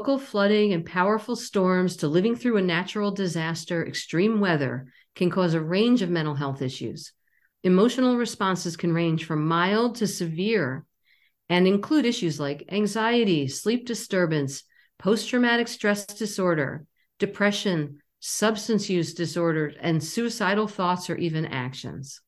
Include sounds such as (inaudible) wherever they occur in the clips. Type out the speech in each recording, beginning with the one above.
local flooding and powerful storms to living through a natural disaster, extreme weather can cause a range of mental health issues. Emotional responses can range from mild to severe and include issues like anxiety, sleep disturbance, post traumatic stress disorder, depression, substance use disorders, and suicidal thoughts or even actions.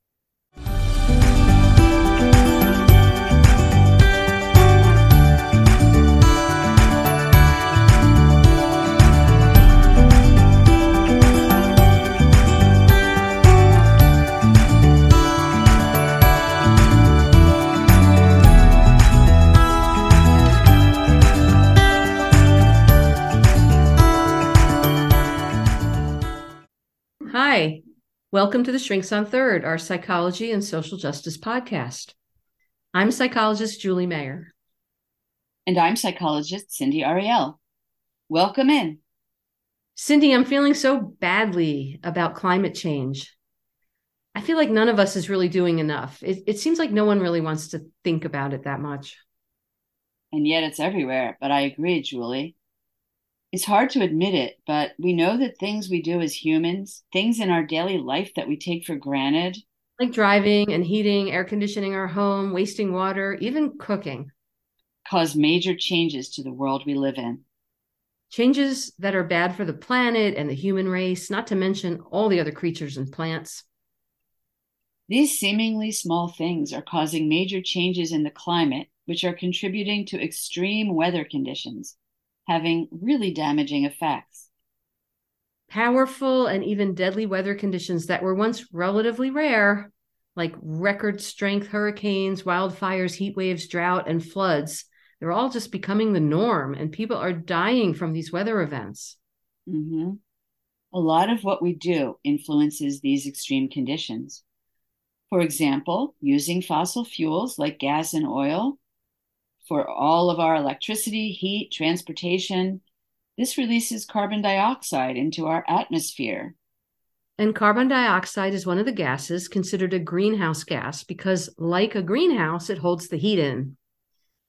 Welcome to the Shrinks on Third, our psychology and social justice podcast. I'm psychologist Julie Mayer. And I'm psychologist Cindy Ariel. Welcome in. Cindy, I'm feeling so badly about climate change. I feel like none of us is really doing enough. It, it seems like no one really wants to think about it that much. And yet it's everywhere. But I agree, Julie it's hard to admit it, but we know that things we do as humans, things in our daily life that we take for granted, like driving and heating, air conditioning our home, wasting water, even cooking, cause major changes to the world we live in. Changes that are bad for the planet and the human race, not to mention all the other creatures and plants. These seemingly small things are causing major changes in the climate, which are contributing to extreme weather conditions having really damaging effects. Powerful and even deadly weather conditions that were once relatively rare, like record strength hurricanes, wildfires, heat waves, drought, and floods, they're all just becoming the norm, and people are dying from these weather events. Mm-hmm. A lot of what we do influences these extreme conditions. For example, using fossil fuels like gas and oil for all of our electricity, heat, transportation. This releases carbon dioxide into our atmosphere. And carbon dioxide is one of the gases considered a greenhouse gas because, like a greenhouse, it holds the heat in.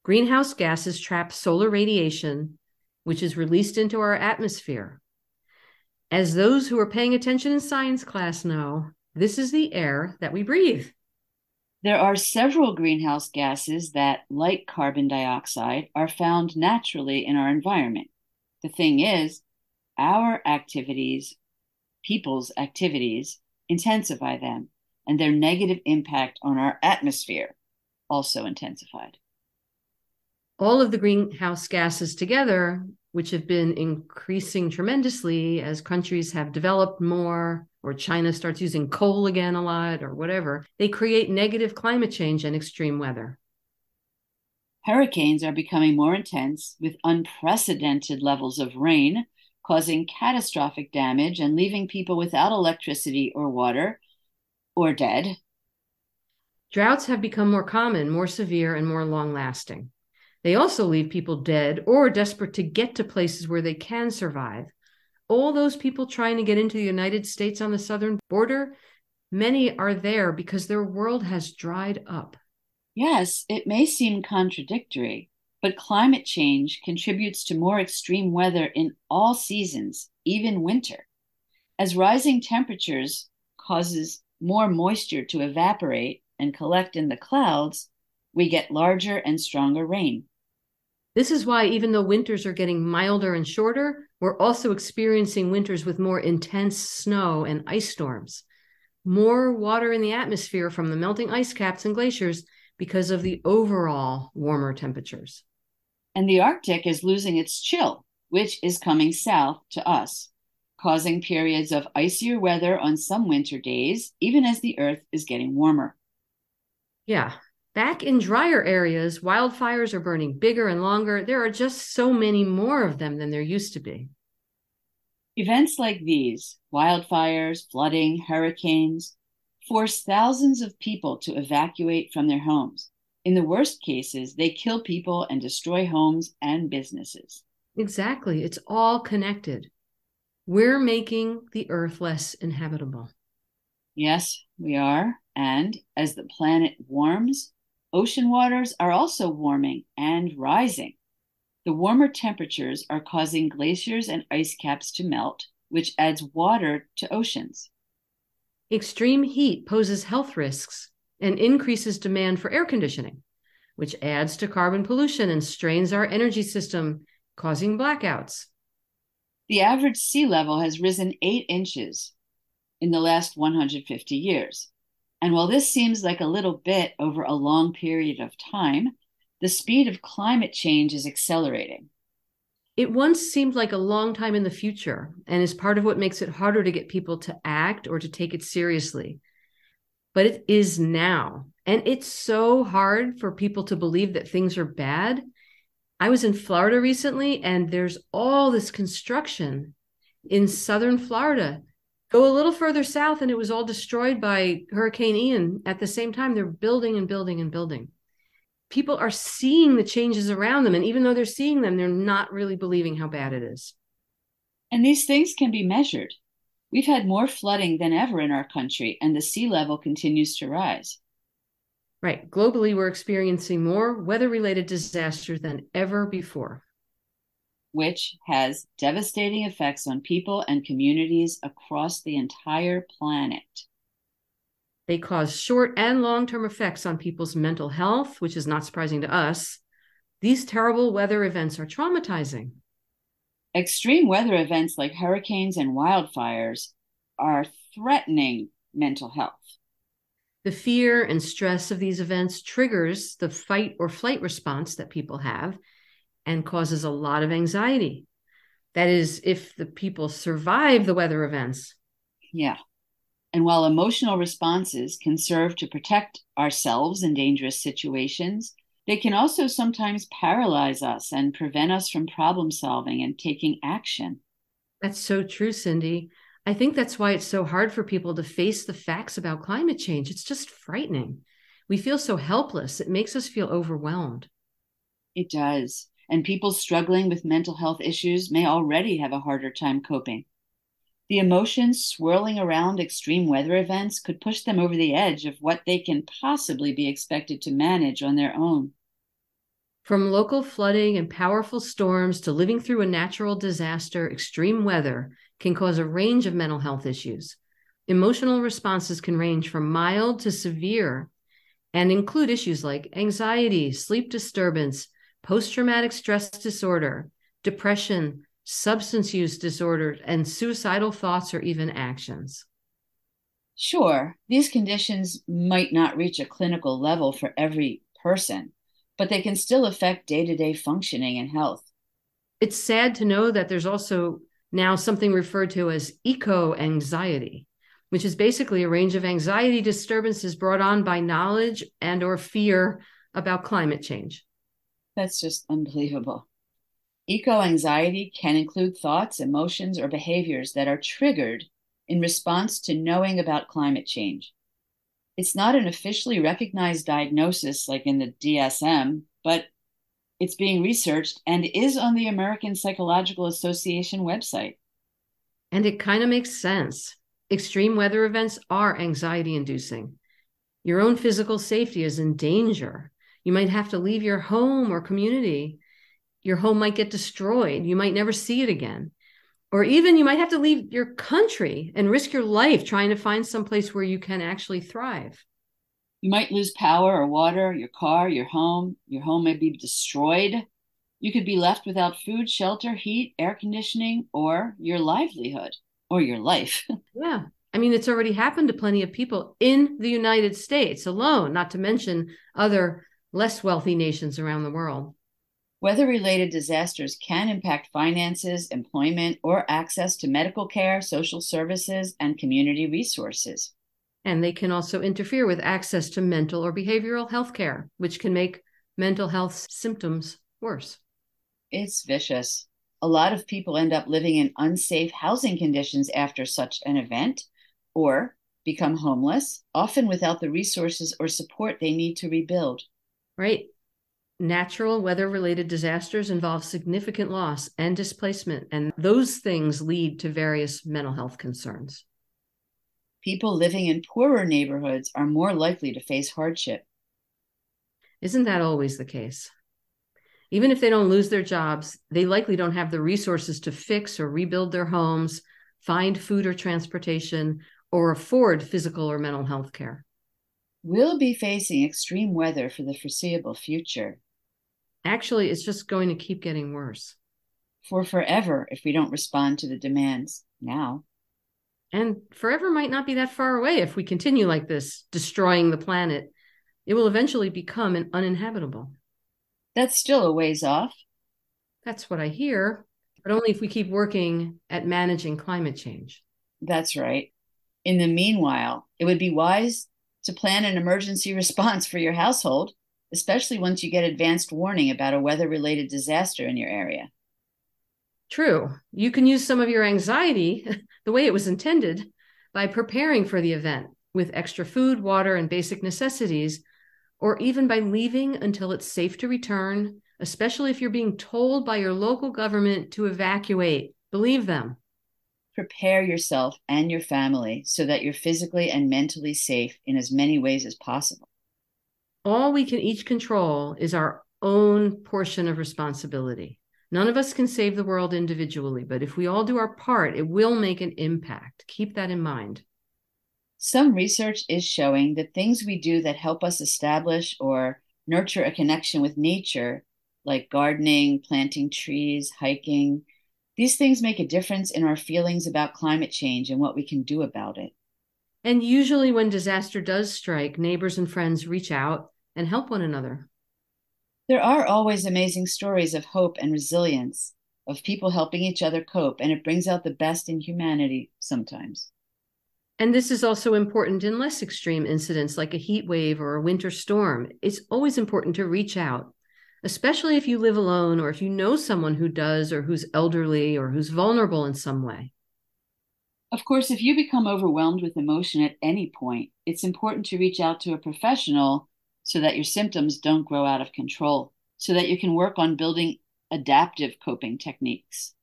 Greenhouse gases trap solar radiation, which is released into our atmosphere. As those who are paying attention in science class know, this is the air that we breathe. There are several greenhouse gases that, like carbon dioxide, are found naturally in our environment. The thing is, our activities, people's activities, intensify them, and their negative impact on our atmosphere also intensified. All of the greenhouse gases together, which have been increasing tremendously as countries have developed more, or China starts using coal again a lot or whatever, they create negative climate change and extreme weather. Hurricanes are becoming more intense with unprecedented levels of rain, causing catastrophic damage and leaving people without electricity or water or dead. Droughts have become more common, more severe, and more long lasting. They also leave people dead or desperate to get to places where they can survive, all those people trying to get into the United States on the southern border, many are there because their world has dried up. Yes, it may seem contradictory, but climate change contributes to more extreme weather in all seasons, even winter. As rising temperatures causes more moisture to evaporate and collect in the clouds, we get larger and stronger rain. This is why, even though winters are getting milder and shorter, we're also experiencing winters with more intense snow and ice storms. More water in the atmosphere from the melting ice caps and glaciers because of the overall warmer temperatures. And the Arctic is losing its chill, which is coming south to us, causing periods of icier weather on some winter days, even as the Earth is getting warmer. Yeah, Back in drier areas, wildfires are burning bigger and longer. There are just so many more of them than there used to be. Events like these, wildfires, flooding, hurricanes, force thousands of people to evacuate from their homes. In the worst cases, they kill people and destroy homes and businesses. Exactly. It's all connected. We're making the earth less inhabitable. Yes, we are. And as the planet warms, ocean waters are also warming and rising. The warmer temperatures are causing glaciers and ice caps to melt, which adds water to oceans. Extreme heat poses health risks and increases demand for air conditioning, which adds to carbon pollution and strains our energy system, causing blackouts. The average sea level has risen eight inches in the last 150 years. And while this seems like a little bit over a long period of time, the speed of climate change is accelerating. It once seemed like a long time in the future and is part of what makes it harder to get people to act or to take it seriously. But it is now. And it's so hard for people to believe that things are bad. I was in Florida recently and there's all this construction in southern Florida. Go a little further south and it was all destroyed by Hurricane Ian. At the same time, they're building and building and building people are seeing the changes around them. And even though they're seeing them, they're not really believing how bad it is. And these things can be measured. We've had more flooding than ever in our country, and the sea level continues to rise. Right. Globally, we're experiencing more weather related disasters than ever before, which has devastating effects on people and communities across the entire planet. They cause short and long term effects on people's mental health, which is not surprising to us. These terrible weather events are traumatizing. Extreme weather events like hurricanes and wildfires are threatening mental health. The fear and stress of these events triggers the fight or flight response that people have and causes a lot of anxiety. That is, if the people survive the weather events. Yeah. And while emotional responses can serve to protect ourselves in dangerous situations, they can also sometimes paralyze us and prevent us from problem solving and taking action. That's so true, Cindy. I think that's why it's so hard for people to face the facts about climate change. It's just frightening. We feel so helpless. It makes us feel overwhelmed. It does. And people struggling with mental health issues may already have a harder time coping. The emotions swirling around extreme weather events could push them over the edge of what they can possibly be expected to manage on their own. From local flooding and powerful storms to living through a natural disaster, extreme weather can cause a range of mental health issues. Emotional responses can range from mild to severe and include issues like anxiety, sleep disturbance, post traumatic stress disorder, depression, substance use disorders, and suicidal thoughts or even actions? Sure, these conditions might not reach a clinical level for every person, but they can still affect day to day functioning and health. It's sad to know that there's also now something referred to as eco anxiety which is basically a range of anxiety disturbances brought on by knowledge and or fear about climate change that's just unbelievable Eco anxiety can include thoughts, emotions, or behaviors that are triggered in response to knowing about climate change. It's not an officially recognized diagnosis like in the DSM, but it's being researched and is on the American Psychological Association website. And it kind of makes sense. Extreme weather events are anxiety inducing. Your own physical safety is in danger. You might have to leave your home or community your home might get destroyed. You might never see it again. Or even you might have to leave your country and risk your life trying to find some place where you can actually thrive. You might lose power or water, your car, your home. Your home may be destroyed. You could be left without food, shelter, heat, air conditioning, or your livelihood or your life. (laughs) yeah. I mean, it's already happened to plenty of people in the United States alone, not to mention other less wealthy nations around the world. Weather related disasters can impact finances, employment, or access to medical care, social services, and community resources. And they can also interfere with access to mental or behavioral health care, which can make mental health symptoms worse. It's vicious. A lot of people end up living in unsafe housing conditions after such an event or become homeless, often without the resources or support they need to rebuild. Right. Natural weather related disasters involve significant loss and displacement, and those things lead to various mental health concerns. People living in poorer neighborhoods are more likely to face hardship. Isn't that always the case? Even if they don't lose their jobs, they likely don't have the resources to fix or rebuild their homes, find food or transportation, or afford physical or mental health care. We'll be facing extreme weather for the foreseeable future. Actually, it's just going to keep getting worse. For forever if we don't respond to the demands now. And forever might not be that far away if we continue like this, destroying the planet. It will eventually become an uninhabitable. That's still a ways off. That's what I hear, but only if we keep working at managing climate change. That's right. In the meanwhile, it would be wise to plan an emergency (laughs) response for your household, especially once you get advanced warning about a weather related disaster in your area. True. You can use some of your anxiety (laughs) the way it was intended by preparing for the event with extra food, water, and basic necessities, or even by leaving until it's safe to return, especially if you're being told by your local government to evacuate. Believe them. Prepare yourself and your family so that you're physically and mentally safe in as many ways as possible. All we can each control is our own portion of responsibility. None of us can save the world individually, but if we all do our part, it will make an impact. Keep that in mind. Some research is showing that things we do that help us establish or nurture a connection with nature, like gardening, planting trees, hiking, these things make a difference in our feelings about climate change and what we can do about it. And usually, when disaster does strike, neighbors and friends reach out and help one another. There are always amazing stories of hope and resilience, of people helping each other cope, and it brings out the best in humanity sometimes. And this is also important in less extreme incidents like a heat wave or a winter storm. It's always important to reach out, especially if you live alone or if you know someone who does or who's elderly or who's vulnerable in some way. Of course, if you become overwhelmed with emotion at any point, it's important to reach out to a professional so that your symptoms don't grow out of control, so that you can work on building adaptive coping techniques.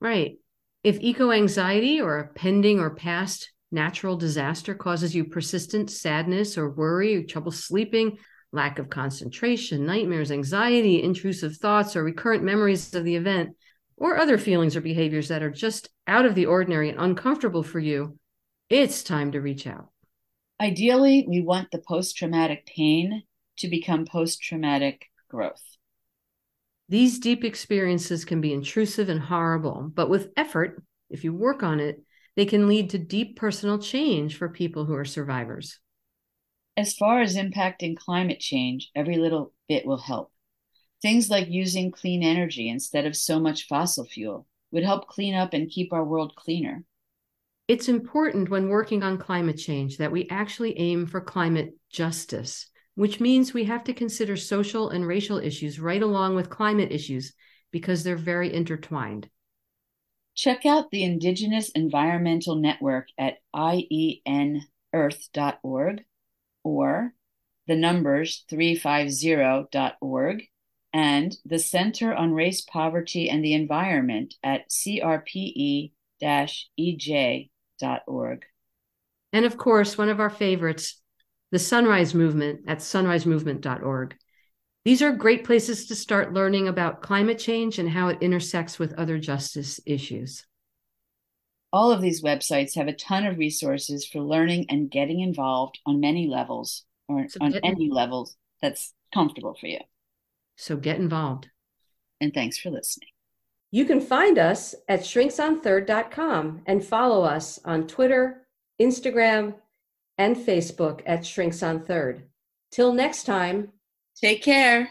Right. If eco anxiety or a pending or past natural disaster causes you persistent sadness or worry or trouble sleeping, lack of concentration, nightmares, anxiety, intrusive thoughts, or recurrent memories of the event, or other feelings or behaviors that are just out of the ordinary and uncomfortable for you, it's time to reach out. Ideally, we want the post traumatic pain to become post traumatic growth. These deep experiences can be intrusive and horrible, but with effort, if you work on it, they can lead to deep personal change for people who are survivors. As far as impacting climate change, every little bit will help. Things like using clean energy instead of so much fossil fuel would help clean up and keep our world cleaner. It's important when working on climate change that we actually aim for climate justice, which means we have to consider social and racial issues right along with climate issues because they're very intertwined. Check out the Indigenous Environmental Network at ienearth.org or the numbers 350.org and the Center on Race, Poverty, and the Environment at crpe ej sunrise.org. And of course, one of our favorites, the Sunrise Movement at sunrisemovement.org. These are great places to start learning about climate change and how it intersects with other justice issues. All of these websites have a ton of resources for learning and getting involved on many levels or so on any in- levels that's comfortable for you. So get involved. And thanks for listening. You can find us at shrinksonthird.com and follow us on Twitter, Instagram, and Facebook at Shrinks on Third. Till next time, take care.